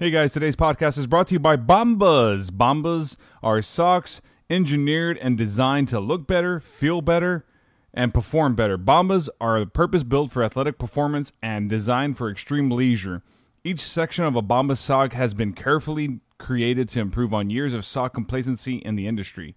Hey guys, today's podcast is brought to you by Bombas. Bombas are socks engineered and designed to look better, feel better, and perform better. Bombas are purpose built for athletic performance and designed for extreme leisure. Each section of a Bombas sock has been carefully created to improve on years of sock complacency in the industry.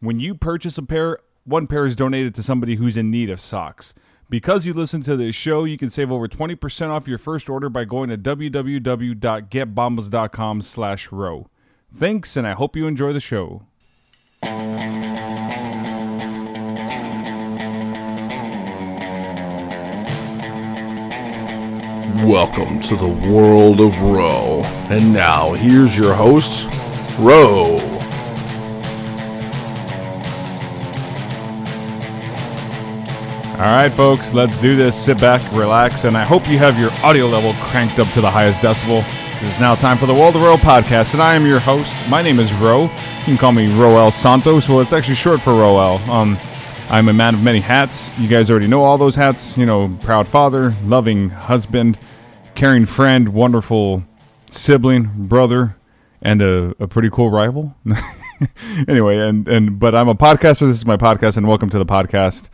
When you purchase a pair, one pair is donated to somebody who's in need of socks. Because you listen to this show, you can save over 20% off your first order by going to www.getbombas.com slash row. Thanks, and I hope you enjoy the show. Welcome to the world of Row. And now, here's your host, Row. All right, folks, let's do this. Sit back, relax, and I hope you have your audio level cranked up to the highest decibel. It's now time for the World of Row podcast, and I am your host. My name is Ro. You can call me Roel Santos. Well, it's actually short for Roel. Um, I'm a man of many hats. You guys already know all those hats. You know, proud father, loving husband, caring friend, wonderful sibling, brother, and a, a pretty cool rival. anyway, and and but I'm a podcaster. This is my podcast, and welcome to the podcast.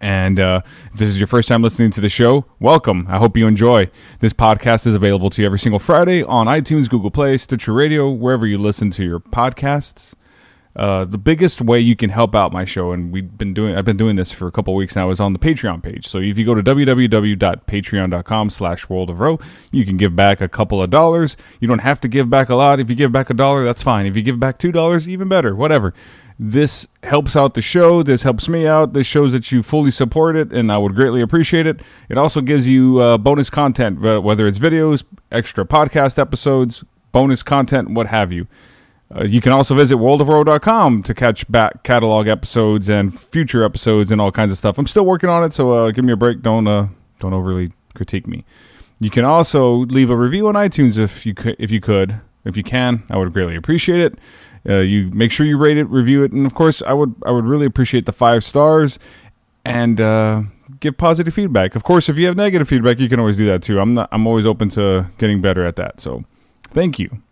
And uh, if this is your first time listening to the show, welcome. I hope you enjoy. This podcast is available to you every single Friday on iTunes, Google Play, Stitcher Radio, wherever you listen to your podcasts. Uh, the biggest way you can help out my show, and we've been doing, I've been doing this for a couple weeks now, is on the Patreon page. So if you go to www.patreon.com slash world of row, you can give back a couple of dollars. You don't have to give back a lot. If you give back a dollar, that's fine. If you give back two dollars, even better. Whatever. This helps out the show. This helps me out. This shows that you fully support it, and I would greatly appreciate it. It also gives you uh, bonus content, whether it's videos, extra podcast episodes, bonus content, what have you. Uh, you can also visit worldofrow.com to catch back catalog episodes and future episodes and all kinds of stuff. I'm still working on it, so uh, give me a break. Don't uh, don't overly critique me. You can also leave a review on iTunes if you could, if you could, if you can. I would greatly appreciate it. Uh, you make sure you rate it, review it, and of course, I would I would really appreciate the five stars and uh, give positive feedback. Of course, if you have negative feedback, you can always do that too. I'm not I'm always open to getting better at that. So, thank you.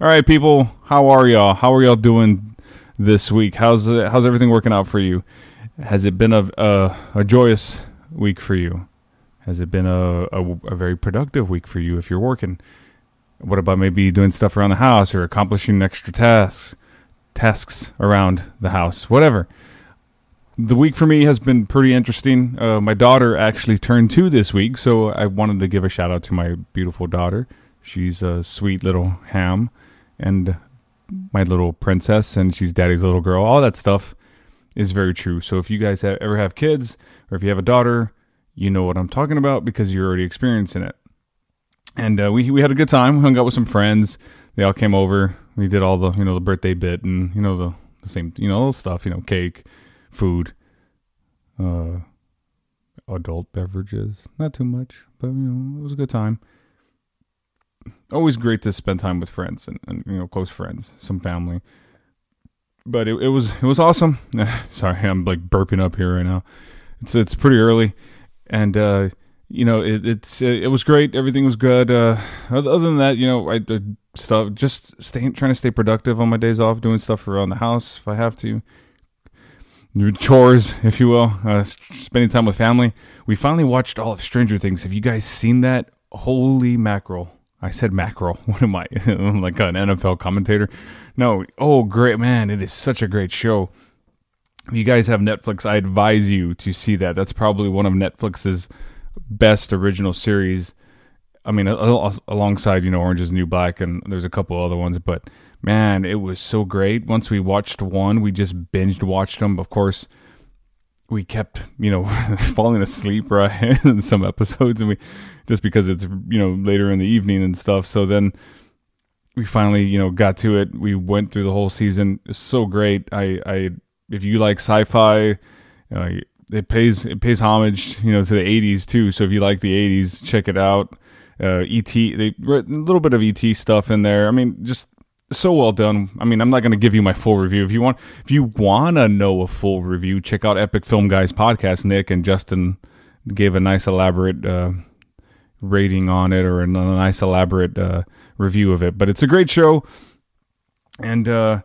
All right, people, how are y'all? How are y'all doing this week? How's it, how's everything working out for you? Has it been a a, a joyous week for you? Has it been a, a, a very productive week for you if you're working? What about maybe doing stuff around the house or accomplishing extra tasks, tasks around the house, whatever. The week for me has been pretty interesting. Uh, my daughter actually turned two this week, so I wanted to give a shout out to my beautiful daughter. She's a sweet little ham and my little princess, and she's daddy's little girl. All that stuff is very true. So if you guys have, ever have kids or if you have a daughter, you know what I'm talking about because you're already experiencing it and uh, we we had a good time. We hung out with some friends. They all came over. We did all the you know the birthday bit and you know the, the same you know stuff you know cake, food, uh, adult beverages. Not too much, but you know it was a good time. Always great to spend time with friends and, and you know close friends, some family. But it, it was it was awesome. Sorry, I'm like burping up here right now. It's it's pretty early, and uh, you know, it, it's it, was great. Everything was good. Uh, other than that, you know, I, I stuff just staying trying to stay productive on my days off, doing stuff around the house if I have to, chores, if you will, uh, spending time with family. We finally watched all of Stranger Things. Have you guys seen that? Holy mackerel! I said mackerel. What am I? I'm like an NFL commentator. No. Oh, great man! It is such a great show. If you guys have Netflix, I advise you to see that. That's probably one of Netflix's best original series. I mean, alongside you know Orange Is the New Black, and there's a couple other ones, but man, it was so great. Once we watched one, we just binged watched them. Of course, we kept you know falling asleep right in some episodes, and we just because it's you know later in the evening and stuff. So then we finally you know got to it. We went through the whole season. It's so great. I I if you like sci-fi. Uh, it pays it pays homage, you know, to the '80s too. So if you like the '80s, check it out. Uh, ET, they a little bit of ET stuff in there. I mean, just so well done. I mean, I'm not going to give you my full review. If you want, if you want to know a full review, check out Epic Film Guys podcast. Nick and Justin gave a nice elaborate uh, rating on it or a nice elaborate uh, review of it. But it's a great show, and uh,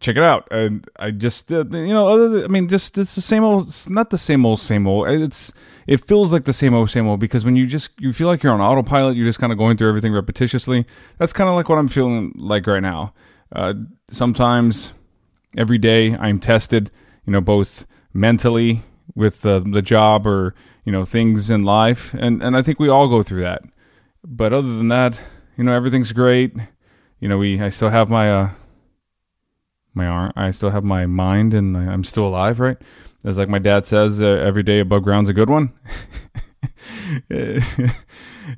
check it out. And I just uh, you know, other than, I mean, just it's the same old. It's not the same old, same old. It's it feels like the same old, same old because when you just you feel like you're on autopilot, you're just kind of going through everything repetitiously. That's kind of like what I'm feeling like right now. Uh, sometimes every day I'm tested, you know, both mentally with uh, the job or you know things in life, and and I think we all go through that. But other than that, you know, everything's great. You know, we I still have my uh my arm, I still have my mind, and I'm still alive, right? As like my dad says, uh, every day above ground's a good one. yeah.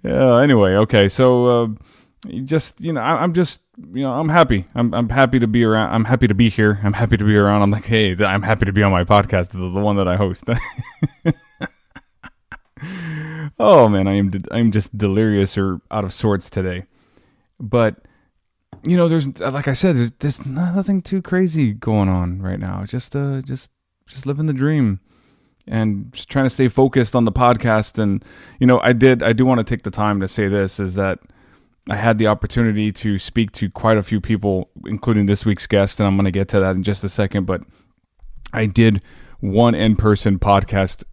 Anyway, okay, so. Uh, just you know I, am just you know i'm happy I'm, I'm happy to be around i'm happy to be here i'm happy to be around i'm like hey i'm happy to be on my podcast the, the one that i host oh man i am i'm just delirious or out of sorts today but you know there's like i said there's, there's nothing too crazy going on right now just uh just just living the dream and just trying to stay focused on the podcast and you know i did i do want to take the time to say this is that I had the opportunity to speak to quite a few people, including this week's guest, and I'm going to get to that in just a second. But I did one in person podcast,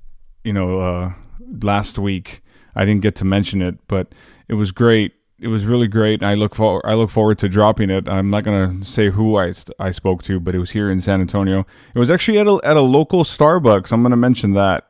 you know, uh, last week. I didn't get to mention it, but it was great. It was really great. I look for I look forward to dropping it. I'm not gonna say who I, I spoke to, but it was here in San Antonio. It was actually at a at a local Starbucks. I'm gonna mention that.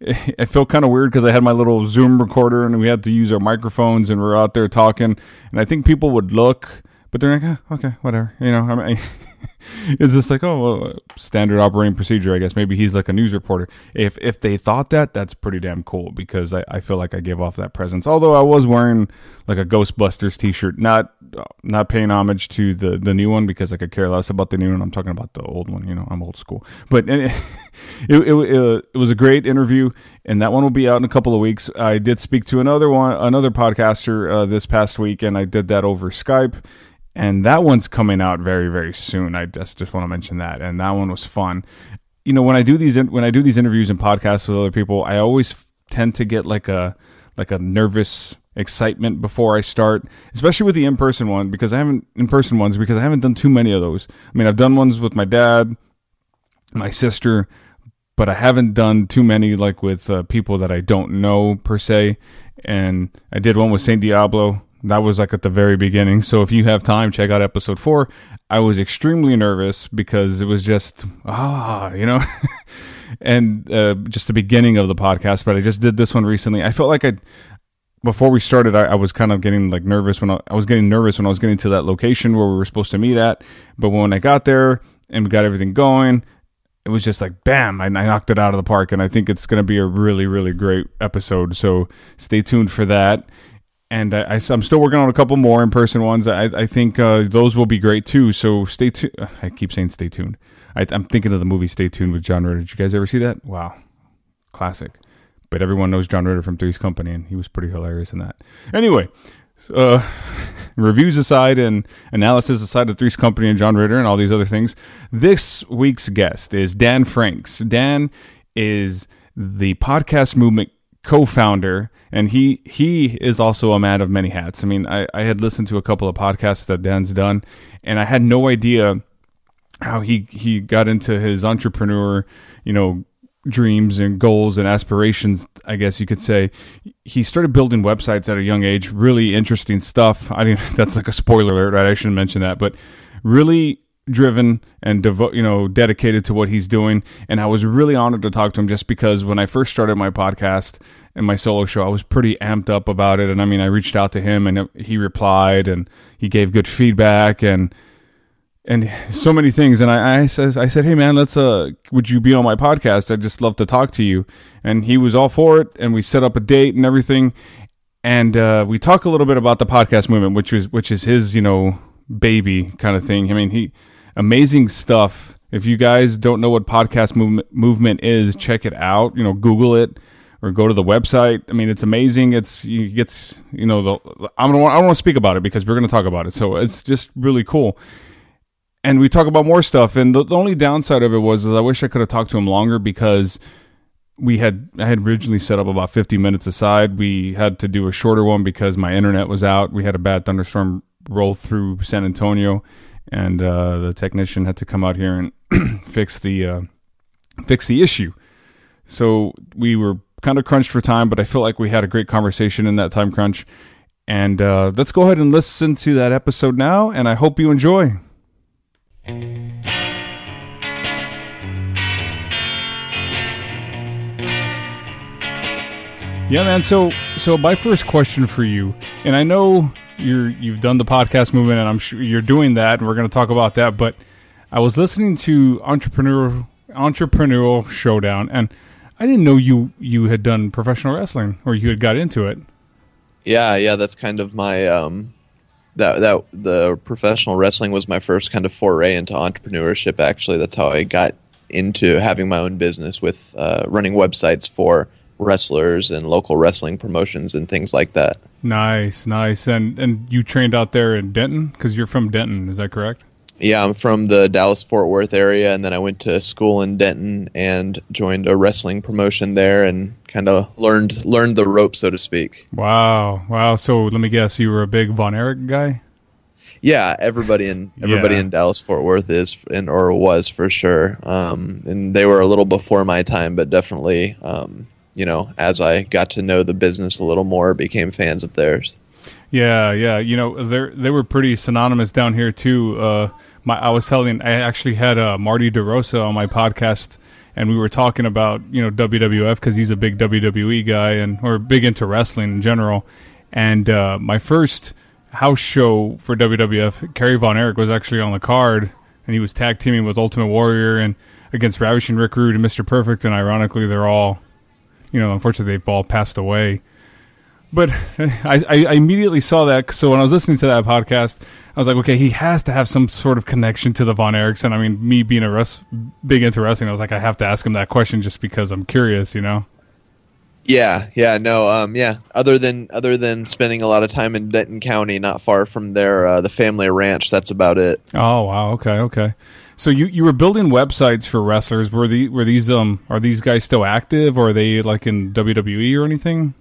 I felt kind of weird because I had my little Zoom recorder and we had to use our microphones and we are out there talking. And I think people would look, but they're like, oh, okay, whatever. You know, I mean, it's this like, oh, well, standard operating procedure, I guess. Maybe he's like a news reporter. If if they thought that, that's pretty damn cool because I, I feel like I gave off that presence. Although I was wearing like a Ghostbusters T-shirt, not not paying homage to the the new one because I could care less about the new one. I'm talking about the old one. You know, I'm old school. But it it, it, it, it was a great interview, and that one will be out in a couple of weeks. I did speak to another one, another podcaster uh, this past week, and I did that over Skype and that one's coming out very very soon. I just just want to mention that, and that one was fun. You know, when I do these when I do these interviews and podcasts with other people, I always tend to get like a like a nervous excitement before I start, especially with the in person one because I haven't in person ones because I haven't done too many of those. I mean, I've done ones with my dad, my sister, but I haven't done too many like with uh, people that I don't know per se. And I did one with Saint Diablo that was like at the very beginning. So if you have time, check out episode four. I was extremely nervous because it was just, ah, you know, and uh, just the beginning of the podcast. But I just did this one recently. I felt like I, before we started, I, I was kind of getting like nervous when I, I was getting nervous when I was getting to that location where we were supposed to meet at. But when I got there and we got everything going, it was just like bam I, I, knocked it out of the park and i think it's going to be a really really great episode so stay tuned for that and I, am still working on a couple more in person ones. I, I think uh, those will be great too. So stay tuned. I keep saying stay tuned. I, am thinking of the movie Stay Tuned with John Ritter. Did you guys ever see that? Wow, classic. But everyone knows John Ritter from Three's Company, and he was pretty hilarious in that. Anyway, uh, reviews aside and analysis aside of Three's Company and John Ritter and all these other things, this week's guest is Dan Franks. Dan is the podcast movement co-founder and he he is also a man of many hats. I mean i, I had listened to a couple of podcasts that dan's done and i had no idea how he he got into his entrepreneur you know dreams and goals and aspirations i guess you could say. He started building websites at a young age really interesting stuff. I didn't that's like a spoiler alert right? I shouldn't mention that but really driven and devo- you know dedicated to what he's doing. And I was really honored to talk to him just because when I first started my podcast and my solo show I was pretty amped up about it. And I mean I reached out to him and he replied and he gave good feedback and and so many things. And I, I said I said hey man let's uh would you be on my podcast? I'd just love to talk to you. And he was all for it and we set up a date and everything. And uh, we talk a little bit about the podcast movement which is which is his you know baby kind of thing. I mean he amazing stuff. If you guys don't know what podcast movement movement is, check it out. You know, Google it or go to the website. I mean, it's amazing. It's you gets you know the I'm gonna I don't want to speak about it because we're gonna talk about it. So it's just really cool. And we talk about more stuff. And the, the only downside of it was I wish I could have talked to him longer because we had I had originally set up about 50 minutes aside. We had to do a shorter one because my internet was out. We had a bad thunderstorm roll through San Antonio, and uh, the technician had to come out here and fix the uh, fix the issue. So we were kind of crunched for time, but I feel like we had a great conversation in that time crunch. And uh, let's go ahead and listen to that episode now, and I hope you enjoy. Yeah, man. So, so my first question for you, and I know you're you've done the podcast movement, and I'm sure you're doing that, and we're going to talk about that. But I was listening to entrepreneur entrepreneurial showdown, and I didn't know you you had done professional wrestling or you had got into it. Yeah, yeah, that's kind of my um, that that the professional wrestling was my first kind of foray into entrepreneurship. Actually, that's how I got into having my own business with uh, running websites for wrestlers and local wrestling promotions and things like that. Nice, nice. And and you trained out there in Denton because you're from Denton, is that correct? Yeah, I'm from the Dallas Fort Worth area, and then I went to school in Denton and joined a wrestling promotion there, and kind of learned learned the ropes, so to speak. Wow, wow. So let me guess, you were a big Von Erich guy. Yeah, everybody in everybody Yeah. in Dallas Fort Worth is and or was for sure, um, and they were a little before my time, but definitely, um, you know, as I got to know the business a little more, became fans of theirs. Yeah, yeah. You know, they they were pretty synonymous down here too. Uh, my I was telling, I actually had uh, Marty DeRosa on my podcast, and we were talking about you know WWF because he's a big WWE guy and or big into wrestling in general. And uh, my first house show for WWF, Kerry Von Erich was actually on the card, and he was tag teaming with Ultimate Warrior and against Ravishing Rick Rude and Mr. Perfect. And ironically, they're all, you know, unfortunately, they've all passed away. But I, I, immediately saw that. So when I was listening to that podcast, I was like, okay, he has to have some sort of connection to the Von Erichs. And I mean, me being a res- big into wrestling, I was like, I have to ask him that question just because I'm curious, you know? Yeah, yeah, no, um, yeah. Other than other than spending a lot of time in Denton County, not far from their uh, the family ranch, that's about it. Oh wow, okay, okay. So you, you were building websites for wrestlers. Were the were these um are these guys still active or are they like in WWE or anything?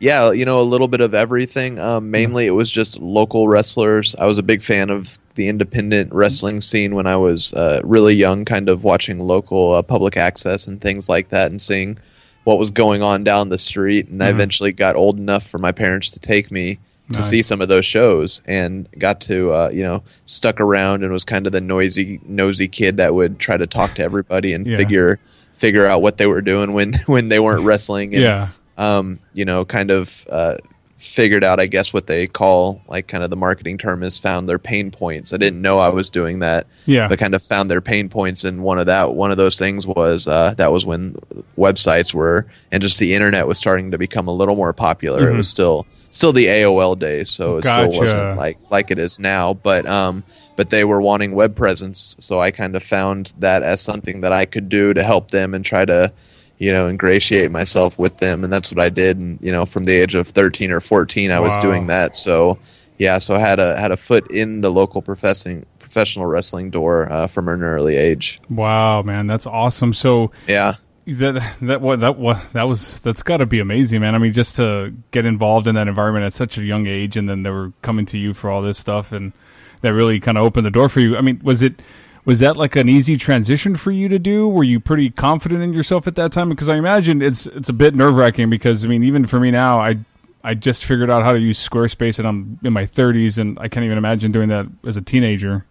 Yeah, you know, a little bit of everything. Um, mainly, it was just local wrestlers. I was a big fan of the independent wrestling scene when I was uh, really young, kind of watching local uh, public access and things like that, and seeing what was going on down the street. And I Mhm. eventually got old enough for my parents to take me to Nice. see some of those shows, and got to uh, you know stuck around and was kind of the noisy, nosy kid that would try to talk to everybody and Yeah. figure figure out what they were doing when when they weren't wrestling. And, Yeah. um, you know, kind of uh, figured out, I guess, what they call like kind of the marketing term is found their pain points. I didn't know I was doing that, Yeah. but kind of found their pain points, and one of that one of those things was uh, that was when websites were and just the internet was starting to become a little more popular. Mhm. It was still still the AOL days, so it Gotcha. still wasn't like like it is now, but um. But they were wanting web presence, so I kind of found that as something that I could do to help them and try to you know, ingratiate myself with them, and that's what I did. And you know, from the age of thirteen or fourteen, I was doing that. So yeah, so I had a had a foot in the local professing professional wrestling door uh, from an early age. Wow, man, that's awesome. So Yeah, that that what that what that was that's got to be amazing, man. I mean, just to get involved in that environment at such a young age, and then they were coming to you for all this stuff, and that really kind of opened the door for you. I mean, was it was that like an easy transition for you to do? Were you pretty confident in yourself at that time? Because I imagine it's it's a bit nerve wracking. Because I mean, even for me now, I I just figured out how to use Squarespace, and I'm in my 30s, and I can't even imagine doing that as a teenager.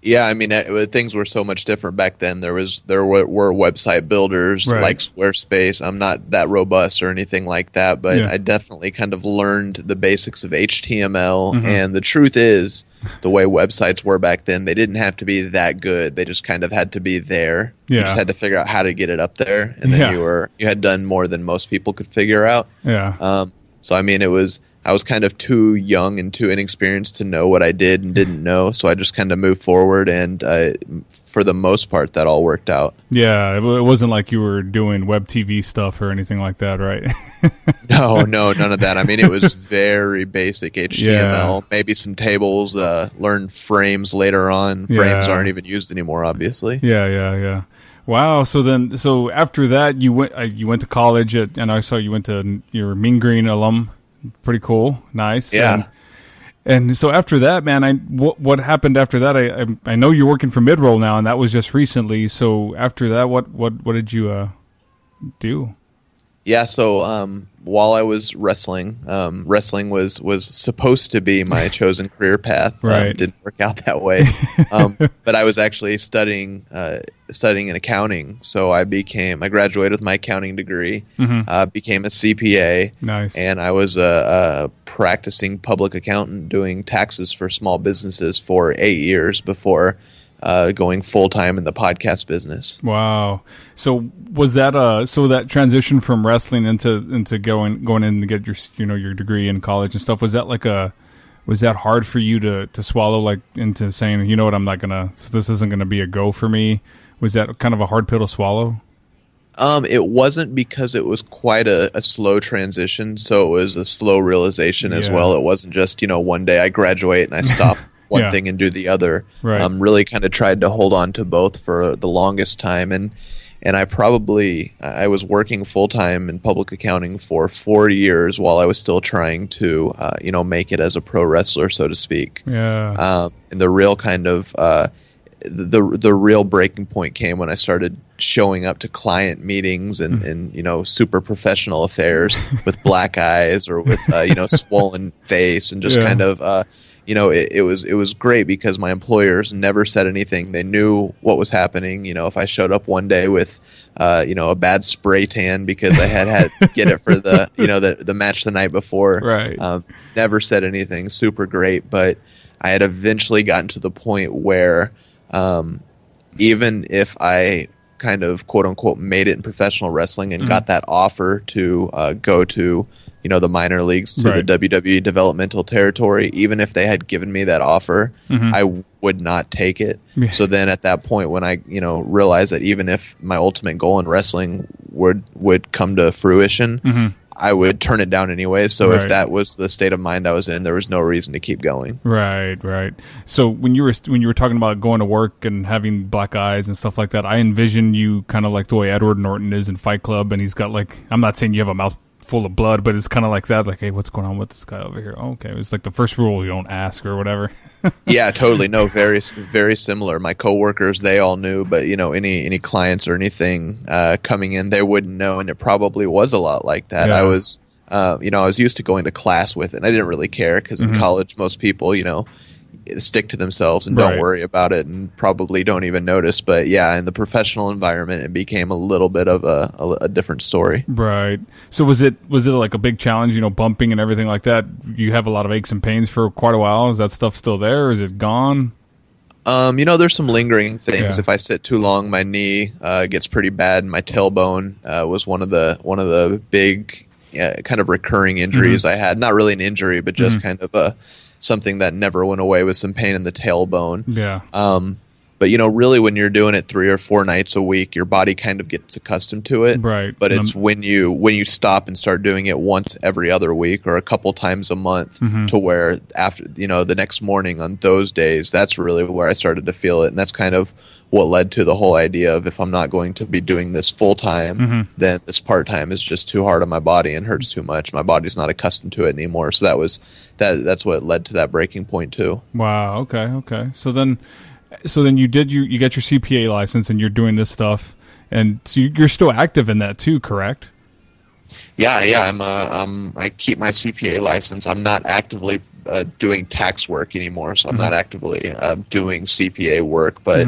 yeah. I mean, it, things were so much different back then. There was there were, were website builders Right. like Squarespace. I'm not that robust or anything like that, but Yeah. I definitely kind of learned the basics of HTML. Mhm. And the truth is, the way websites were back then, they didn't have to be that good. They just kind of had to be there. You Yeah. just had to figure out how to get it up there, and then Yeah. you were you had done more than most people could figure out. Yeah. Um, so I mean, it was I was kind of too young and too inexperienced to know what I did and didn't know. So I just kind of moved forward, and uh, for the most part, that all worked out. Yeah, it, it wasn't like you were doing web TV stuff or anything like that, right? No, no, none of that. I mean, it was very basic HTML, maybe some tables. Uh, learned frames later on. Frames Yeah. aren't even used anymore, obviously. yeah, yeah, yeah. Wow. So then, so after that, you went uh, you went to college, at, and I saw you went to your Mean Green alum. Pretty cool. Nice. Yeah. And, and so after that, man, I what, what happened after that? I, I I know you're working for Midroll now, and that was just recently. So after that, what what what did you uh do? Yeah, so um, while I was wrestling, um, wrestling was was supposed to be my chosen career path. Um, Right. didn't work out that way. um, but I was actually studying uh, studying in accounting, so I became I graduated with my accounting degree, uh, became a CPA, Nice. and I was a, a practicing public accountant doing taxes for small businesses for eight years before uh, going full time in the podcast business. Wow. So was that uh so that transition from wrestling into into going going in to get your you know your degree in college and stuff was that like a was that hard for you to to swallow like into saying you know what I'm not gonna this isn't gonna be a go for me was that kind of a hard pill to swallow Um, it wasn't because it was quite a, a slow transition, so it was a slow realization as Yeah. well. It wasn't just you know one day I graduate and I stop one Yeah. thing and do the other. Right. Um, really kind of tried to hold on to both for the longest time, and and I probably I was working full time in public accounting for four years while I was still trying to uh, you know make it as a pro wrestler, so to speak. yeah Um, and the real kind of uh, the the real breaking point came when I started showing up to client meetings and, and you know super professional affairs with black eyes or with uh, you know swollen face and just Yeah. kind of uh, you know it, it was it was great because my employers never said anything. They knew what was happening. You know if I showed up one day with uh, you know a bad spray tan because I had had get it for the you know the the match the night before. Right. Um, never said anything. Super great, but I had eventually gotten to the point where um, even if I kind of quote unquote made it in professional wrestling and got that offer to uh, go to you know the minor leagues to Right. the WWE developmental territory, even if they had given me that offer, mm-hmm. I would not take it. Yeah. So then at that point, when I you know realized that even if my ultimate goal in wrestling would would come to fruition, mm-hmm. I would turn it down anyway. So Right. if that was the state of mind I was in, there was no reason to keep going. Right, right. So when you were when you were talking about going to work and having black eyes and stuff like that, I envision you kind of like the way Edward Norton is in Fight Club, and he's got like I'm not saying you have a mouth full of blood, but it's kind of like that. Like, hey, what's going on with this guy over here? Oh, okay, it's like the first rule you don't ask or whatever. yeah, totally. No, very very similar. My coworkers, they all knew, but you know, any any clients or anything uh, coming in, they wouldn't know, and it probably was a lot like that. Yeah. I was, uh, you know, I was used to going to class with it, and I didn't really care because in college, most people, you know, stick to themselves and don't Right. worry about it, and probably don't even notice. But yeah, in the professional environment, it became a little bit of a, a, a different story. right. So was it was it like a big challenge? You know, bumping and everything like that. You have a lot of aches and pains for quite a while. Is that stuff still there? Or is it gone? Um, you know, there's some lingering things. Yeah. If I sit too long, my knee uh, gets pretty bad. My tailbone uh, was one of the one of the big uh, kind of recurring injuries I had. Not really an injury, but just kind of a something that never went away with some pain in the tailbone. Yeah. Um, but you know, really, when you're doing it three or four nights a week, your body kind of gets accustomed to it. Right. But it's I'm- when you when you stop and start doing it once every other week or a couple times a month, Mm-hmm. to where after you know the next morning on those days, that's really where I started to feel it, and that's kind of what led to the whole idea of if I'm not going to be doing this full time, Mm-hmm. then this part time is just too hard on my body and hurts too much. My body's not accustomed to it anymore. So that was that. That's what led to that breaking point too. Wow. Okay. Okay. So then, so then you did you you got your CPA license and you're doing this stuff, and so you- you're still active in that too, correct? Yeah, yeah. I'm. Uh, um, I keep my CPA license. I'm not actively uh, doing tax work anymore, so I'm not actively uh, doing CPA work. But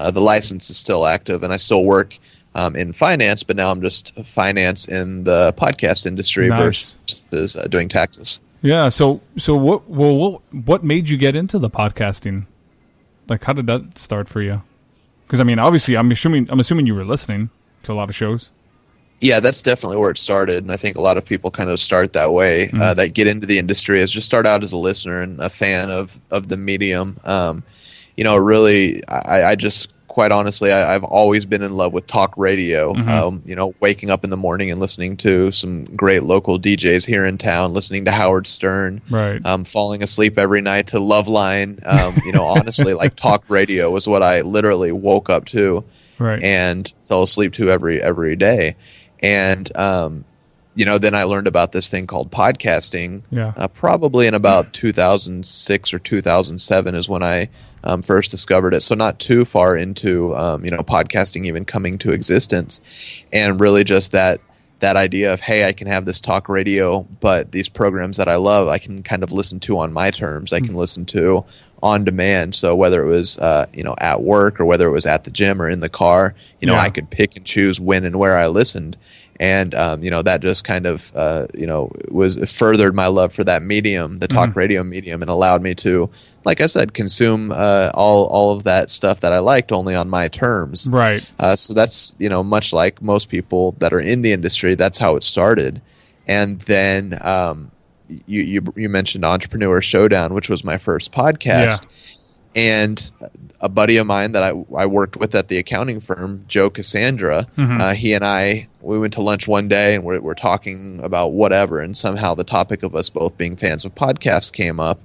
uh, the license is still active, and I still work um, in finance. But now I'm just finance in the podcast industry Nice. versus uh, doing taxes. Yeah. So so what well what what made you get into the podcasting? Like, how did that start for you? Because I mean, obviously, I'm assuming I'm assuming you were listening to a lot of shows. Yeah, that's definitely where it started, and I think a lot of people kind of start that way. Uh, that get into the industry is just start out as a listener and a fan of of the medium. Um, you know, really, I, I just quite honestly, I, I've always been in love with talk radio. Um, you know, waking up in the morning and listening to some great local DJs here in town, listening to Howard Stern, Right. um, falling asleep every night to Loveline. Um, you know, honestly, like talk radio was what I literally woke up to. Right. and fell asleep to every every day. And um, you know, then I learned about this thing called podcasting. Yeah. Uh, probably in about 2006 or 2007 is when I um, first discovered it. So not too far into um, you know podcasting even coming to existence, and really just that that idea of hey, I can have this talk radio, but these programs that I love, I can kind of listen to on my terms. I can listen to on demand. So whether it was uh, you know at work or whether it was at the gym or in the car, you know Yeah. I could pick and choose when and where I listened. And um, you know that just kind of uh, you know was furthered my love for that medium, the talk radio medium, and allowed me to, like I said, consume uh, all all of that stuff that I liked only on my terms. Right. Uh, so that's you know much like most people that are in the industry, that's how it started. And then um, you, you you mentioned Entrepreneur Showdown, which was my first podcast, and a buddy of mine that I, I worked with at the accounting firm, Joe Cassandra, Mhm. uh, he and I we went to lunch one day and we're, we're talking about whatever, and somehow the topic of us both being fans of podcasts came up.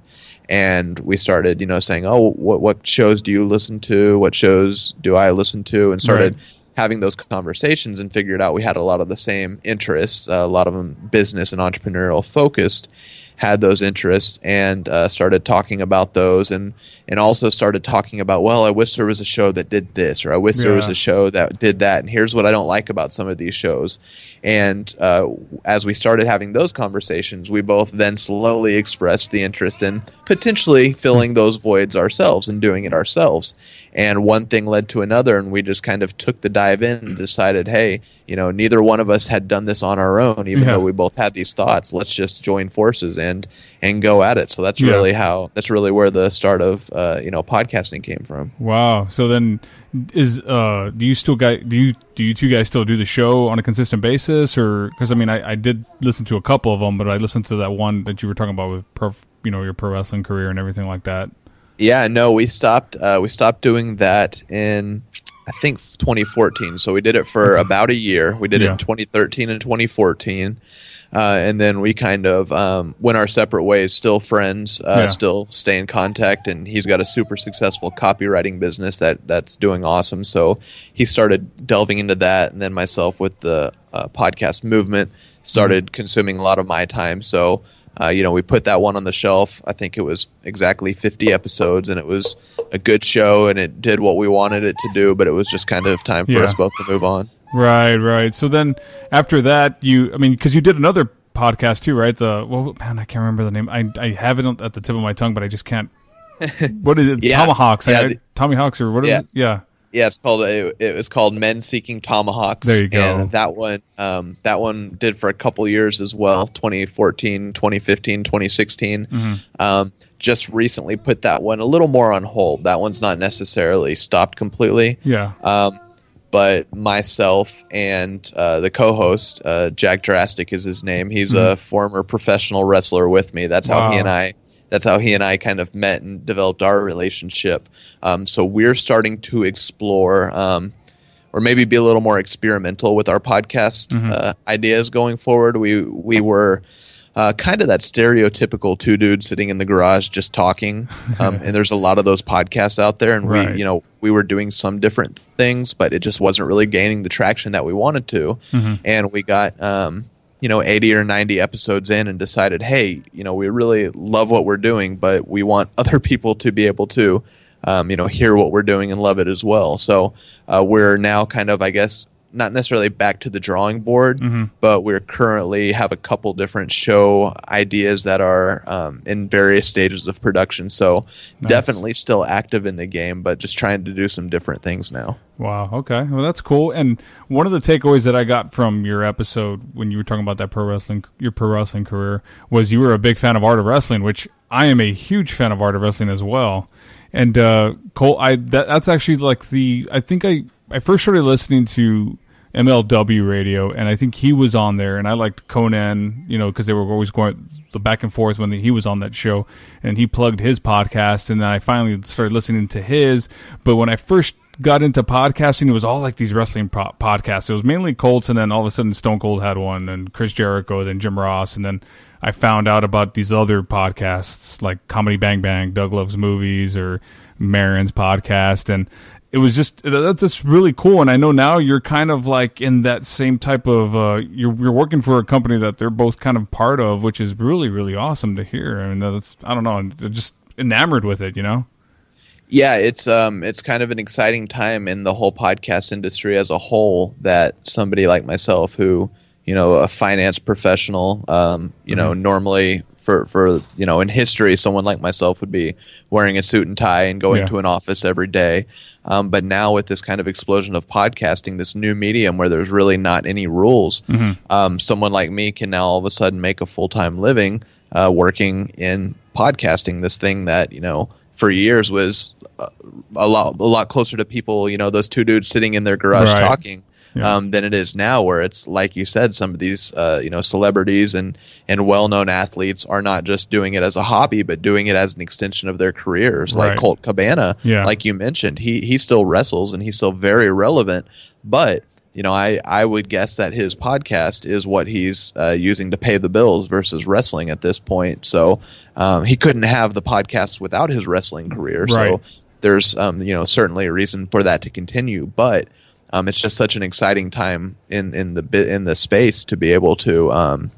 And we started, you know, saying, "Oh, what what shows do you listen to? What shows do I listen to?" And started Right. having those conversations and figured out we had a lot of the same interests, uh, a lot of them business and entrepreneurial focused, had those interests and uh, started talking about those and and also started talking about well I wish there was a show that did this or I wish there was a show that did that and here's what I don't like about some of these shows. And uh, as we started having those conversations we both then slowly expressed the interest in potentially filling those voids ourselves and doing it ourselves. And one thing led to another and we just kind of took the dive in and decided hey you know neither one of us had done this on our own even Yeah. though we both had these thoughts let's just join forces and and and go at it. So that's Yeah. really how that's really where the start of uh, you know podcasting came from. Wow. So then, is uh, do you still guys do you do you two guys still do the show on a consistent basis, or because I mean I, I did listen to a couple of them, but I listened to that one that you were talking about with pro, you know your pro wrestling career and everything like that. yeah no we stopped uh, we stopped doing that in i think 2014 so we did it for about a year. We did it in 2013 and 2014 uh, and then we kind of um, went our separate ways still friends uh, Yeah. still stay in contact and he's got a super successful copywriting business that that's doing awesome so he started delving into that and then myself with the uh, podcast movement started consuming a lot of my time so uh, you know, we put that one on the shelf. I think it was exactly 50 episodes, and it was a good show, and it did what we wanted it to do. But it was just kind of time for Yeah. us both to move on. Right, right. So then after that, you I mean because you did another podcast too, right? The well, man, I can't remember the name. I I have it at the tip of my tongue, but I just can't. What is it? Yeah. Tomahawks. Yeah, I, the- Tomahawks or what is Yeah. it? Yeah. Yeah, it's called it, it was called Men Seeking Tomahawks. There you go. And that one, um, that one did for a couple years as well. 2014, 2015, 2016. Mm-hmm. Um, just recently put that one a little more on hold. That one's not necessarily stopped completely. Yeah. Um, but myself and uh, the co-host uh, Jack Drastic is his name. He's a former professional wrestler with me. That's how he and I. That's how he and I kind of met and developed our relationship. Um, so we're starting to explore, um, or maybe be a little more experimental with our podcast uh, ideas going forward. We we were. Uh, kind of that stereotypical two dudes sitting in the garage just talking, um, and there's a lot of those podcasts out there, and Right. we, you know, we were doing some different things, but it just wasn't really gaining the traction that we wanted to. And we got, um, you know, 80 or 90 episodes in and decided, hey, you know, we really love what we're doing, but we want other people to be able to, um, you know, hear what we're doing and love it as well. So uh, we're now kind of, I guess, not necessarily back to the drawing board, but we're currently have a couple different show ideas that are um, in various stages of production. So definitely still active in the game, but just trying to do some different things now. Wow. Okay. Well, that's cool. And one of the takeaways that I got from your episode when you were talking about that pro wrestling, your pro wrestling career, was you were a big fan of art of wrestling, which I am a huge fan of art of wrestling as well. And uh, Colt, I that, that's actually like the I think I I first started listening to MLW radio, and I think he was on there, and I liked Konnan, you know, because they were always going the back and forth when he was on that show, and he plugged his podcast, and then I finally started listening to his. But when I first got into podcasting, it was all like these wrestling pro- podcasts. It was mainly Colt's, and then all of a sudden Stone Cold had one, and Chris Jericho, then Jim Ross, and then I found out about these other podcasts like Comedy Bang Bang, Doug Loves Movies, or Maron's podcast, and it was just that's just really cool. And I know now you're kind of like in that same type of uh, you're you're working for a company that they're both kind of part of, which is really really awesome to hear. I mean, that's I don't know, I'm just enamored with it, you know. Yeah, it's um it's kind of an exciting time in the whole podcast industry as a whole that somebody like myself who you know a finance professional um you mm-hmm. know normally for for you know in history someone like myself would be wearing a suit and tie and going yeah. to an office every day um, but now with this kind of explosion of podcasting this new medium where there's really not any rules mm-hmm. um, someone like me can now all of a sudden make a full-time living uh, working in podcasting this thing that you know for years was uh, a lot a lot closer to people you know those two dudes sitting in their garage right. talking yeah. um, than it is now, where it's like you said, some of these uh, you know celebrities and and well known athletes are not just doing it as a hobby, but doing it as an extension of their careers. Right. Like Colt Cabana, yeah. like you mentioned, he he still wrestles and he's still very relevant, but you know, I, I would guess that his podcast is what he's uh, using to pay the bills versus wrestling at this point. So um, he couldn't have the podcast without his wrestling career. Right. So there's, um, you know, certainly a reason for that to continue. But um, it's just such an exciting time in in the bit in the space to be able to um,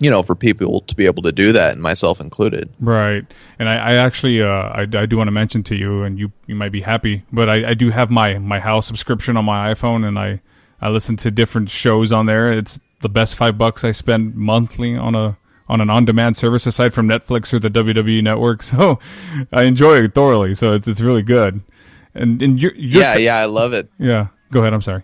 you know for people to be able to do that and myself included. Right. And i, I actually uh, I, I, do want to mention to you and you you might be happy but I, I do have my my house subscription on my iphone and i i listen to different shows on there. It's the best five bucks i spend monthly on a on an on-demand service aside from netflix or the wwe network. So i enjoy it thoroughly so it's it's really good. And and you're yeah yeah i love it. Yeah Go ahead. I'm sorry.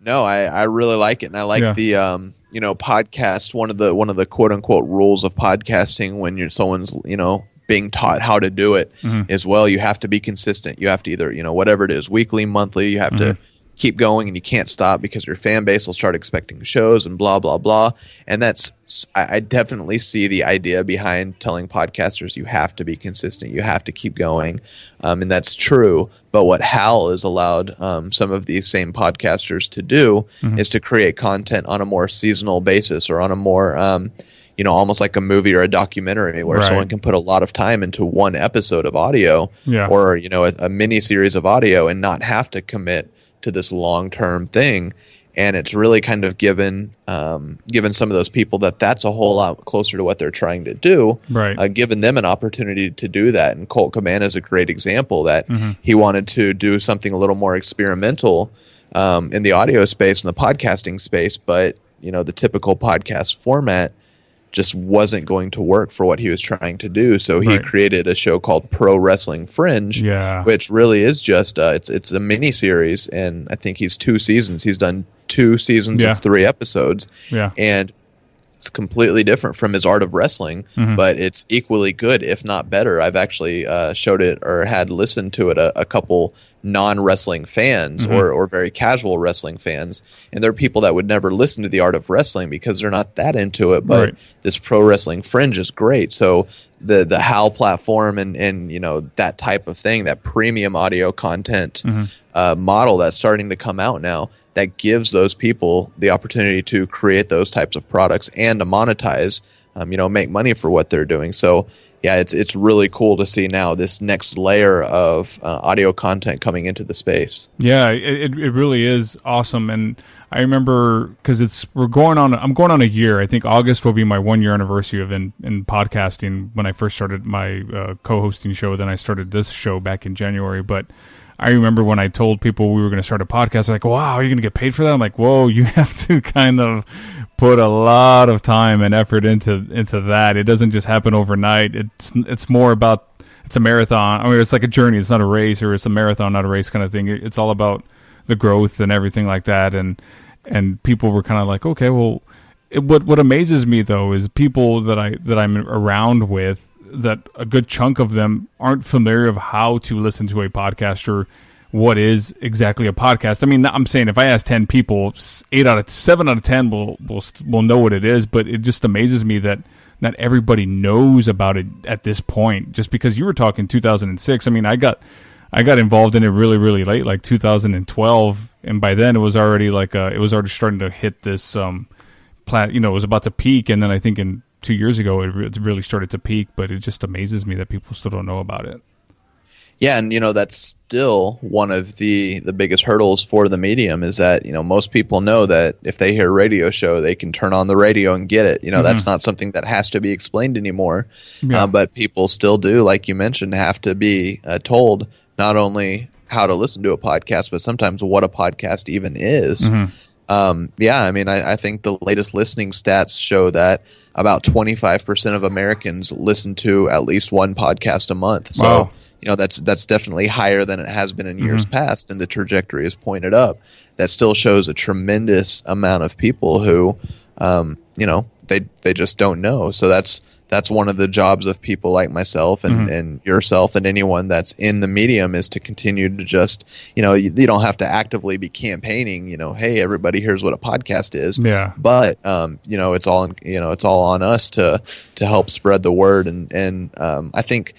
No, I, I really like it, and I like yeah. the um, you know podcast. One of the one of the quote unquote rules of podcasting when you're someone's you know being taught how to do it mm-hmm. as well. You have to be consistent. You have to either you know whatever it is, weekly, monthly. You have mm-hmm. to keep going and you can't stop because your fan base will start expecting shows and blah blah blah and that's i definitely see the idea behind telling podcasters you have to be consistent you have to keep going um, and that's true but what Howl has allowed um, some of these same podcasters to do mm-hmm. is to create content on a more seasonal basis or on a more um, you know, almost like a movie or a documentary where right. someone can put a lot of time into one episode of audio yeah. or, you know, a, a mini series of audio and not have to commit to this long term thing. And it's really kind of given um, given some of those people that that's a whole lot closer to what they're trying to do. Right. Uh, given them an opportunity to do that. And Colt Cabana is a great example that mm-hmm. he wanted to do something a little more experimental um, in the audio space and the podcasting space, but you know the typical podcast format just wasn't going to work for what he was trying to do. So he right. created a show called Pro Wrestling Fringe, yeah. which really is just uh, it's it's a mini series, and I think he's two seasons. He's done two seasons yeah. of three episodes, yeah, and it's completely different from his art of wrestling, mm-hmm. but it's equally good, if not better. I've actually uh, showed it or had listened to it a, a couple non wrestling fans mm-hmm. or, or very casual wrestling fans. And there are people that would never listen to the art of wrestling because they're not that into it. But right. this pro wrestling fringe is great. So the the Howl platform and and you know that type of thing, that premium audio content mm-hmm. uh, model that's starting to come out now, that gives those people the opportunity to create those types of products and to monetize, um, you know, make money for what they're doing. So yeah, it's it's really cool to see now this next layer of uh, audio content coming into the space. Yeah, it it really is awesome, and I remember because it's we're going on. I'm going on a year. I think August will be my one year anniversary of in, in podcasting when I first started my uh, co-hosting show. Then I started this show back in January, but. I remember when I told people we were going to start a podcast, like, wow, are you going to get paid for that? I'm like, whoa, you have to kind of put a lot of time and effort into into that. It doesn't just happen overnight. It's it's more about it's a marathon. I mean, it's like a journey. It's not a race, or it's a marathon, not a race kind of thing. It's all about the growth and everything like that. And and people were kind of like, okay, well, it, what what amazes me though is people that I that I'm around with that a good chunk of them aren't familiar of how to listen to a podcast or what is exactly a podcast. I mean, I'm saying if I ask 10 people, 8 out of 7 out of 10 will will will know what it is, but it just amazes me that not everybody knows about it at this point just because you were talking 2006. I mean, I got I got involved in it really really late like 2012 and by then it was already like uh, it was already starting to hit this um plant, you know, it was about to peak and then I think in 2 years ago it really started to peak, but it just amazes me that people still don't know about it. Yeah, and you know that's still one of the the biggest hurdles for the medium is that you know most people know that if they hear a radio show, they can turn on the radio and get it. You know, mm-hmm. that's not something that has to be explained anymore. Yeah. Uh, but people still do, like you mentioned, have to be uh, told not only how to listen to a podcast, but sometimes what a podcast even is. Mm-hmm. Um, yeah, I mean, I, I, think the latest listening stats show that about 25% of Americans listen to at least one podcast a month. So, wow you know that's that's definitely higher than it has been in years mm-hmm. past, and the trajectory is pointed up. That still shows a tremendous amount of people who, um, you know, they they just don't know. So that's that's one of the jobs of people like myself and, mm-hmm. and yourself and anyone that's in the medium is to continue to just you know you, you, don't have to actively be campaigning you know hey everybody here's what a podcast is yeah but um, you know it's all you know it's all on us to to help spread the word and and um, I think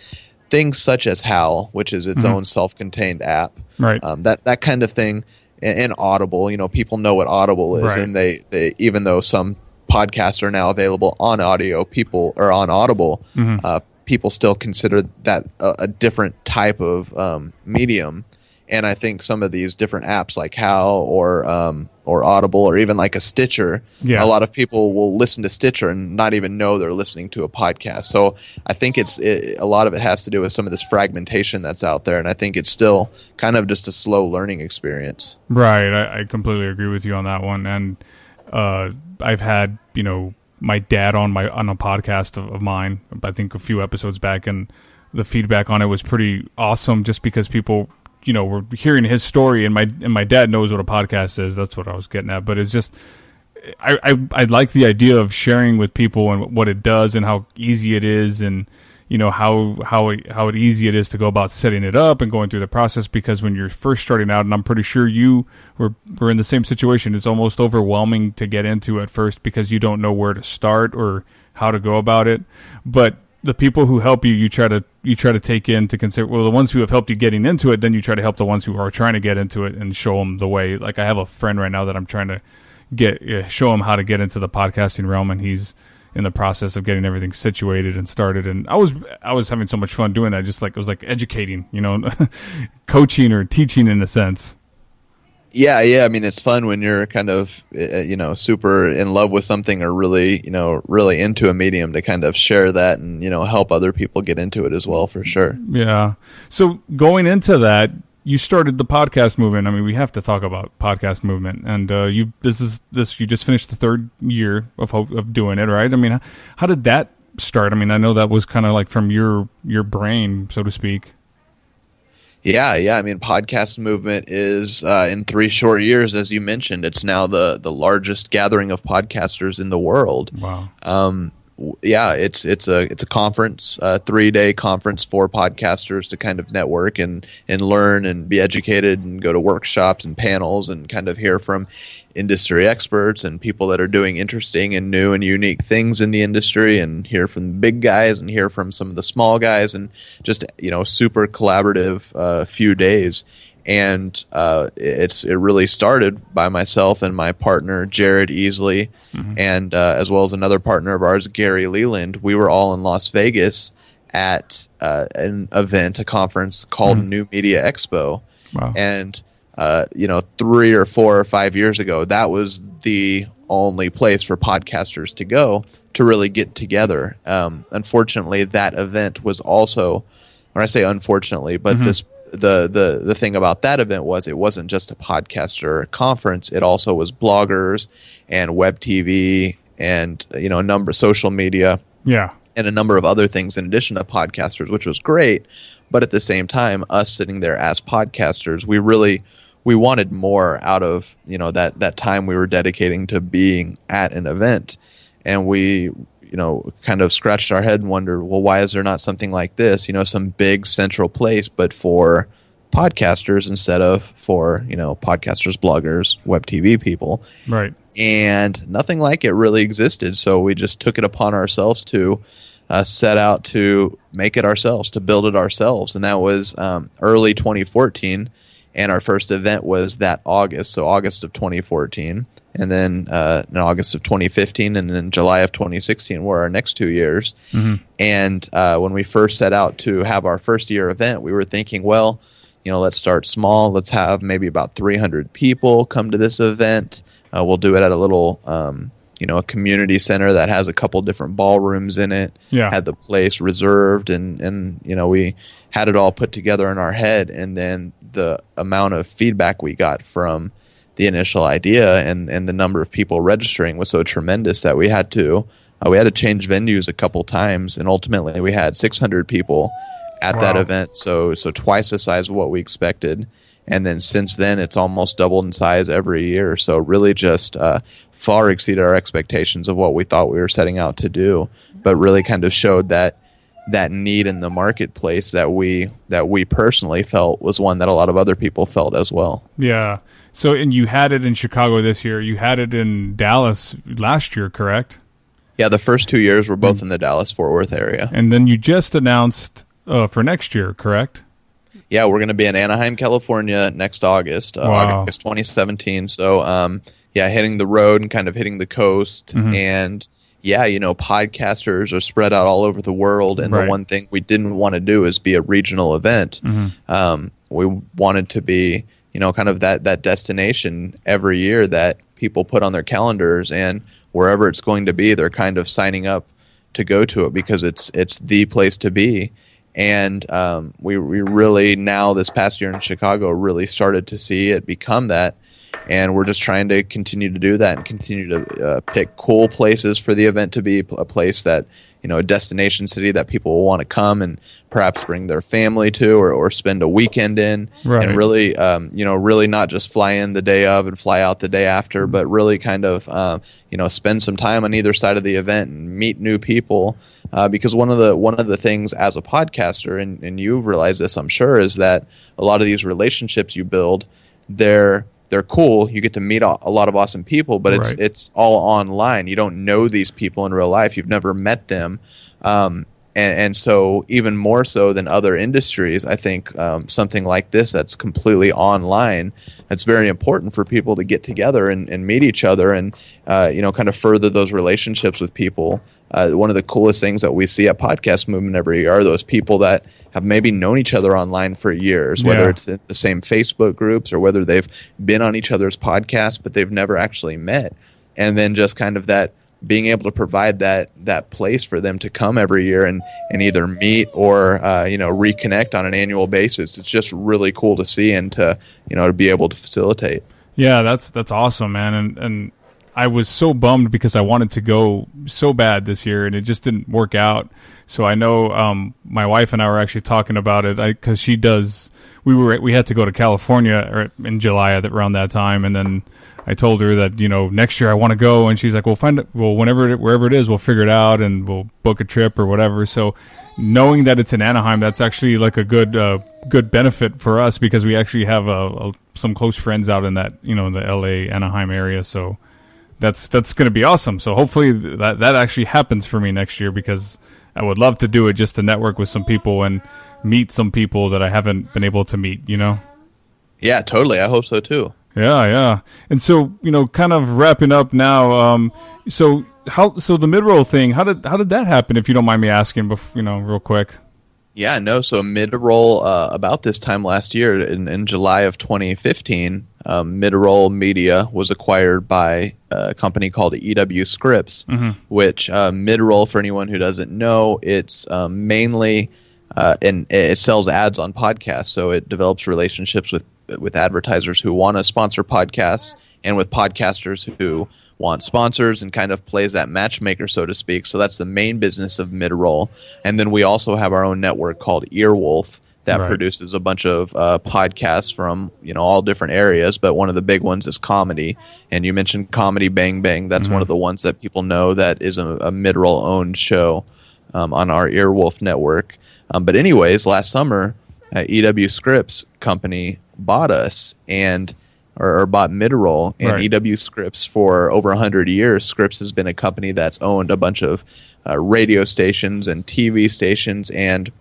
things such as Howl, which is its mm-hmm. own self-contained app, right? Um, that that kind of thing, and, and, Audible. You know, people know what Audible is, right. and they, they even though some podcasts are now available on audio, people or on Audible, mm-hmm. uh, people still consider that a, a different type of um, medium and I think some of these different apps like Howl or um, or Audible or even like a Stitcher, yeah. a lot of people will listen to Stitcher and not even know they're listening to a podcast. So I think it's it, a lot of it has to do with some of this fragmentation that's out there, and I think it's still kind of just a slow learning experience. Right, I, I completely agree with you on that one, and uh, I've had you know my dad on my on a podcast of, of mine, I think a few episodes back, and the feedback on it was pretty awesome just because people you know we're hearing his story, and my and my dad knows what a podcast is. That's what I was getting at. But it's just I I, I like the idea of sharing with people and what it does and how easy it is and you know how how how easy it is to go about setting it up and going through the process because when you're first starting out and I'm pretty sure you were were in the same situation it's almost overwhelming to get into at first because you don't know where to start or how to go about it but the people who help you, you try to you try to take into consider. Well, the ones who have helped you getting into it, then you try to help the ones who are trying to get into it and show them the way. Like I have a friend right now that I'm trying to get show him how to get into the podcasting realm, and he's in the process of getting everything situated and started. And I was I was having so much fun doing that. Just like it was like educating, you know, coaching or teaching in a sense. Yeah, yeah. I mean, it's fun when you're kind of, uh, you know, super in love with something or really, you know, really into a medium to kind of share that and you know help other people get into it as well, for sure. Yeah. So going into that, you started the podcast movement. I mean, we have to talk about podcast movement, and uh, you this is this you just finished the third year of of doing it, right? I mean, how did that start? I mean, I know that was kind of like from your your brain, so to speak. Yeah, yeah. I mean, podcast movement is uh, in three short years, as you mentioned, it's now the the largest gathering of podcasters in the world. Wow. Um, yeah, it's it's a it's a conference, a three day conference for podcasters to kind of network and and learn and be educated and go to workshops and panels and kind of hear from industry experts and people that are doing interesting and new and unique things in the industry and hear from the big guys and hear from some of the small guys and just you know super collaborative uh, few days and uh, it's it really started by myself and my partner Jared Easley mm-hmm. and uh, as well as another partner of ours Gary Leland we were all in Las Vegas at uh, an event a conference called mm-hmm. New Media Expo wow. and uh, you know, three or four or five years ago, that was the only place for podcasters to go to really get together. Um, unfortunately, that event was also, when I say unfortunately, but mm-hmm. this the the the thing about that event was it wasn't just a podcaster conference; it also was bloggers and web TV and you know a number of social media. Yeah. And a number of other things in addition to podcasters, which was great. But at the same time, us sitting there as podcasters, we really we wanted more out of you know that that time we were dedicating to being at an event, and we you know kind of scratched our head and wondered, well, why is there not something like this? You know, some big central place, but for podcasters instead of for you know podcasters, bloggers, web TV people, right? And nothing like it really existed, so we just took it upon ourselves to. Uh, set out to make it ourselves, to build it ourselves, and that was um, early 2014 and our first event was that August, so August of 2014. And then uh, in August of 2015, and then July of 2016 were our next two years. And uh, when we first set out to have our first year event, we were thinking, well, you know, let's start small. Let's have maybe about 300 people come to this event. Uh, we'll do it at a little, um, you know, a community center that has a couple different ballrooms in it. Yeah. Had the place reserved, and and you know, we had it all put together in our head. And then the amount of feedback we got from the initial idea and and the number of people registering was so tremendous that we had to uh, we had to change venues a couple times, and ultimately we had 600 people at that event. So so twice the size of what we expected. And then since then, it's almost doubled in size every year. So really, just uh, far exceeded our expectations of what we thought we were setting out to do. But really, kind of showed that that need in the marketplace that we that we personally felt was one that a lot of other people felt as well. Yeah. So, and you had it in Chicago this year. You had it in Dallas last year, correct? Yeah, the first two years were both in the Dallas Fort Worth area. And then you just announced uh, for next year, correct? Yeah, we're going to be in Anaheim, California next August, uh, Wow. August 2017. So, um, yeah, hitting the road and kind of hitting the coast. Mm-hmm. And yeah, you know, podcasters are spread out all over the world. And Right. the one thing we didn't want to do is be a regional event. Mm-hmm. Um, we wanted to be, you know, kind of that, that destination every year that people put on their calendars. And wherever it's going to be, they're kind of signing up to go to it because it's it's the place to be. And um, we we really now this past year in Chicago really started to see it become that, and we're just trying to continue to do that and continue to uh, pick cool places for the event to be a place that you know a destination city that people will want to come and perhaps bring their family to or, or spend a weekend in Right. and really um, you know really not just fly in the day of and fly out the day after but really kind of um, you know spend some time on either side of the event and meet new people uh, because one of the one of the things as a podcaster and, and you've realized this I'm sure is that a lot of these relationships you build they're they're cool you get to meet a, a lot of awesome people but it's Right. it's all online. You don't know these people in real life. You've never met them. Um, and, and so even more so than other industries i think um, something like this that's completely online it's very important for people to get together and, and meet each other and uh, you know kind of further those relationships with people uh, one of the coolest things that we see at podcast movement every year are those people that have maybe known each other online for years whether Yeah. it's in the same facebook groups or whether they've been on each other's podcasts but they've never actually met and then just kind of that being able to provide that that place for them to come every year and and either meet or uh, you know reconnect on an annual basis it's just really cool to see and to you know to be able to facilitate Yeah, that's that's awesome, man. And and I was so bummed because I wanted to go so bad this year, and it just didn't work out. So I know um, my wife and I were actually talking about it because she does. We were we had to go to California in July around that time, and then I told her that you know next year I want to go, and she's like, "Well, find it. Well, whenever it- wherever it is, we'll figure it out, and we'll book a trip or whatever." So knowing that it's in Anaheim, that's actually like a good uh, good benefit for us because we actually have a, a, some close friends out in that you know in the L.A. Anaheim area. So that's that's going to be awesome. So hopefully that that actually happens for me next year because I would love to do it just to network with some people and meet some people that I haven't been able to meet. You know. yeah totally i hope so too Yeah, yeah. And so, you know, kind of wrapping up now. Um, so how so the mid roll thing? How did how did that happen? If you don't mind me asking, bef- you know, real quick. Yeah, no. So mid roll uh, about this time last year, in, in July of 2015, um, mid roll media was acquired by a company called EW Scripps, which uh, mid roll, for anyone who doesn't know, it's um, mainly uh, and it sells ads on podcasts. So it develops relationships with with advertisers who want to sponsor podcasts and with podcasters who want sponsors and kind of plays that matchmaker, so to speak. So that's the main business of Midroll. And then we also have our own network called Earwolf that Right. produces a bunch of uh, podcasts from you know all different areas. But one of the big ones is comedy. And you mentioned Comedy Bang Bang. That's one of the ones that people know that is a, a Midroll owned show um, on our Earwolf network. Um, but anyways, last summer, uh, EW Scripps company bought us and or, or bought Midroll and Right. EW Scripps for over 100 years. Scripps has been a company that's owned a bunch of uh, radio stations and TV stations and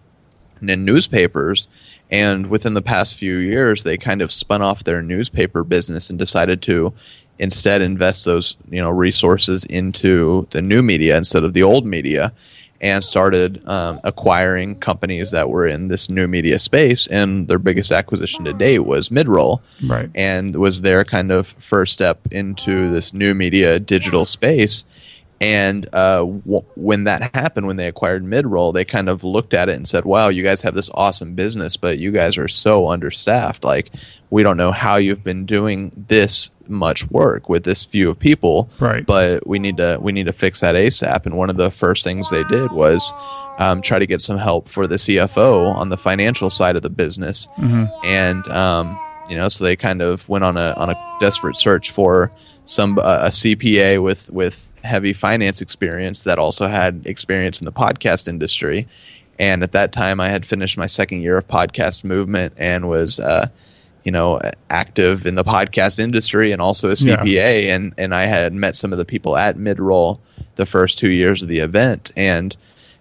and newspapers. And within the past few years, they kind of spun off their newspaper business and decided to instead invest those you know resources into the new media instead of the old media and started um, acquiring companies that were in this new media space and their biggest acquisition to date was midroll Right. and was their kind of first step into this new media digital space and uh, w- when that happened, when they acquired Midroll, they kind of looked at it and said, "Wow, you guys have this awesome business, but you guys are so understaffed. Like, we don't know how you've been doing this much work with this few of people. Right. But we need to we need to fix that ASAP." And one of the first things they did was um, try to get some help for the CFO on the financial side of the business, and um, you know, so they kind of went on a on a desperate search for some uh, a CPA with with heavy finance experience that also had experience in the podcast industry. And at that time, I had finished my second year of podcast movement and was, uh, you know, active in the podcast industry and also a Yeah. CPA. And and I had met some of the people at Midroll the first two years of the event, and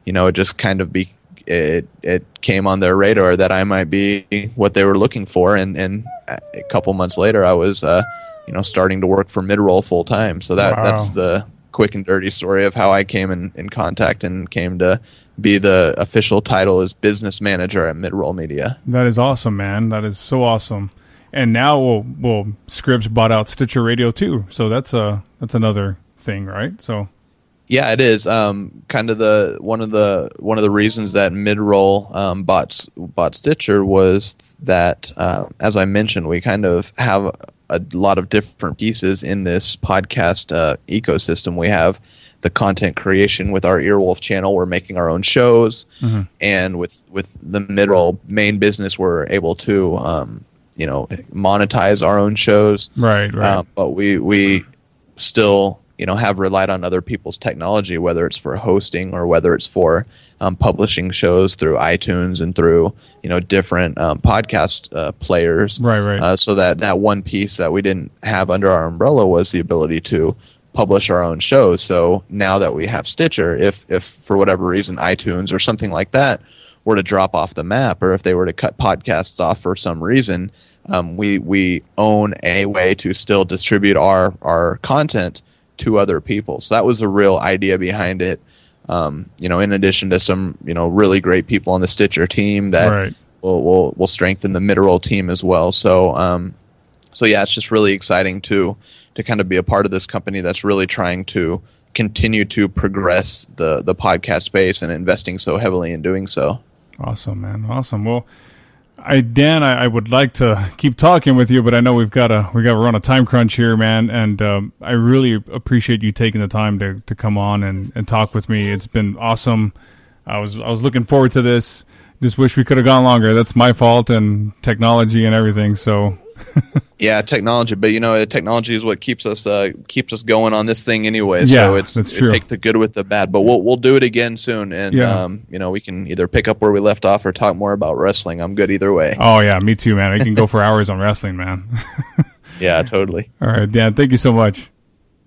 you know, it just kind of be it it came on their radar that I might be what they were looking for, and and a couple months later, I was uh, you know starting to work for Midroll full time. So that Wow. that's the quick and dirty story of how I came in, in contact and came to be the official title as business manager at Midroll Media. That is awesome, man. That is so awesome. And now, well, well, Scripps bought out Stitcher Radio too, so that's a that's another thing, right? So, Yeah, it is. Um, kind of the one of the one of the reasons that Midroll um, bought bought Stitcher was that, uh, as I mentioned, we kind of have a lot of different pieces in this podcast uh, ecosystem. We have the content creation with our Earwolf channel. We're making our own shows, and with with the Midroll main business, we're able to um, you know monetize our own shows. right, right, Um, but we we still you know have relied on other people's technology, whether it's for hosting or whether it's for um, publishing shows through iTunes and through you know different um, podcast uh, players. Right, right. Uh, so that that one piece that we didn't have under our umbrella was the ability to publish our own shows. So now that we have Stitcher, if if for whatever reason iTunes or something like that were to drop off the map, or if they were to cut podcasts off for some reason, um, we we own a way to still distribute our our content to other people. So that was the real idea behind it. Um, you know, in addition to some you know really great people on the Stitcher team that Right. will will will strengthen the Midroll team as well. So um, so yeah, it's just really exciting to to kind of be a part of this company that's really trying to continue to progress the the podcast space and investing so heavily in doing so. Awesome, man. Awesome. Well, I Dan, I, I would like to keep talking with you, but I know we've got to we got to run a time crunch here, man. And um, I really appreciate you taking the time to, to come on and, and talk with me. It's been awesome. I was I was looking forward to this. Just wish we could have gone longer. That's my fault and technology and everything. So Yeah, technology, but you know, technology is what keeps us uh, keeps us going on this thing anyway. Yeah, so it's that's it take the good with the bad, but we'll we'll do it again soon, and Yeah. um, you know, we can either pick up where we left off or talk more about wrestling. I'm good either way. oh yeah, me too, man. I can go for hours on wrestling, man. Yeah, totally. All right, Dan. Thank you so much.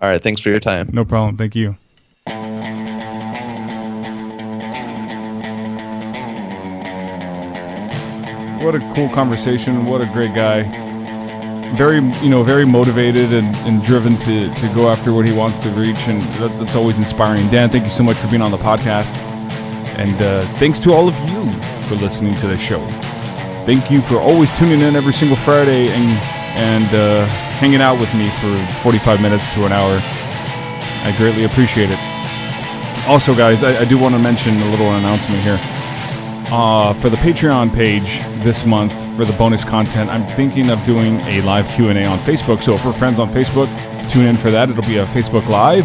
All right, thanks for your time. No problem. Thank you. What a cool conversation. What a great guy. Very, you know, very motivated and, and driven to, to go after what he wants to reach. And that, that's always inspiring. Dan, thank you so much for being on the podcast. And uh, thanks to all of you for listening to the show. Thank you for always tuning in every single Friday and, and uh, hanging out with me for 45 minutes to an hour. I greatly appreciate it. Also, guys, I, I do want to mention a little announcement here. Uh, for the Patreon page this month for the bonus content, I'm thinking of doing a live Q&A on Facebook. So for friends on Facebook, tune in for that. It'll be a Facebook Live.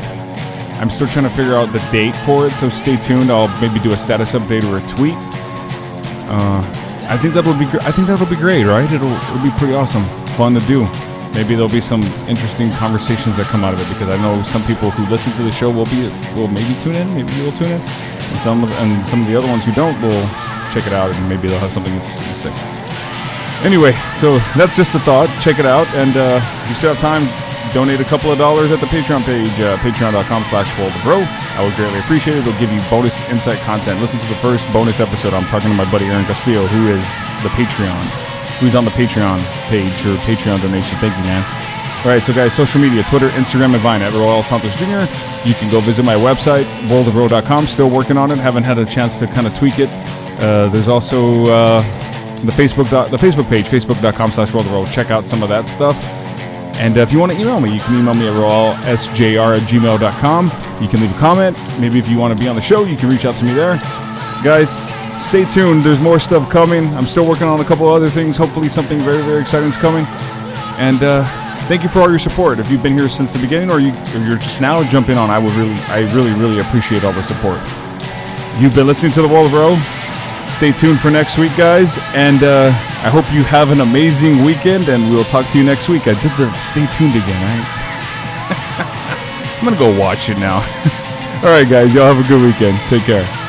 I'm still trying to figure out the date for it, so stay tuned. I'll maybe do a status update or a tweet. Uh, I think that would be. I think that will be great, right? It'll, it'll be pretty awesome, fun to do. Maybe there'll be some interesting conversations that come out of it because I know some people who listen to the show will be will maybe tune in, maybe you will tune in, and some of, and some of the other ones who don't will check it out and maybe they'll have something interesting to say. Anyway, so that's just a thought. Check it out, and uh, if you still have time, donate a couple of dollars at the Patreon page, uh, patreon.com slash bro. I would greatly appreciate it. It'll give you bonus insight content. Listen to the first bonus episode. I'm talking to my buddy Aaron Castillo, who is the Patreon, who's on the Patreon page or Patreon donation. Thank you, man. All right, so guys, social media, Twitter, Instagram, and Vine at Royal Santos Jr. You can go visit my website, worldofrow.com. Still working on it. Haven't had a chance to kind of tweak it. Uh, there's also uh, the Facebook dot, the Facebook page, facebook.com slash world row. Check out some of that stuff. And uh, if you want to email me, you can email me at royalsjr at gmail.com. You can leave a comment. Maybe if you want to be on the show, you can reach out to me there. Guys, stay tuned. There's more stuff coming. I'm still working on a couple other things. Hopefully, something very, very exciting is coming. And uh, thank you for all your support. If you've been here since the beginning or, you, or you're just now jumping on, I would really, I really, really appreciate all the support. You've been listening to the World of Row. Stay tuned for next week, guys. And uh, I hope you have an amazing weekend, and we'll talk to you next week. I did the stay tuned again, right? I'm going to go watch it now. All right, guys. Y'all have a good weekend. Take care.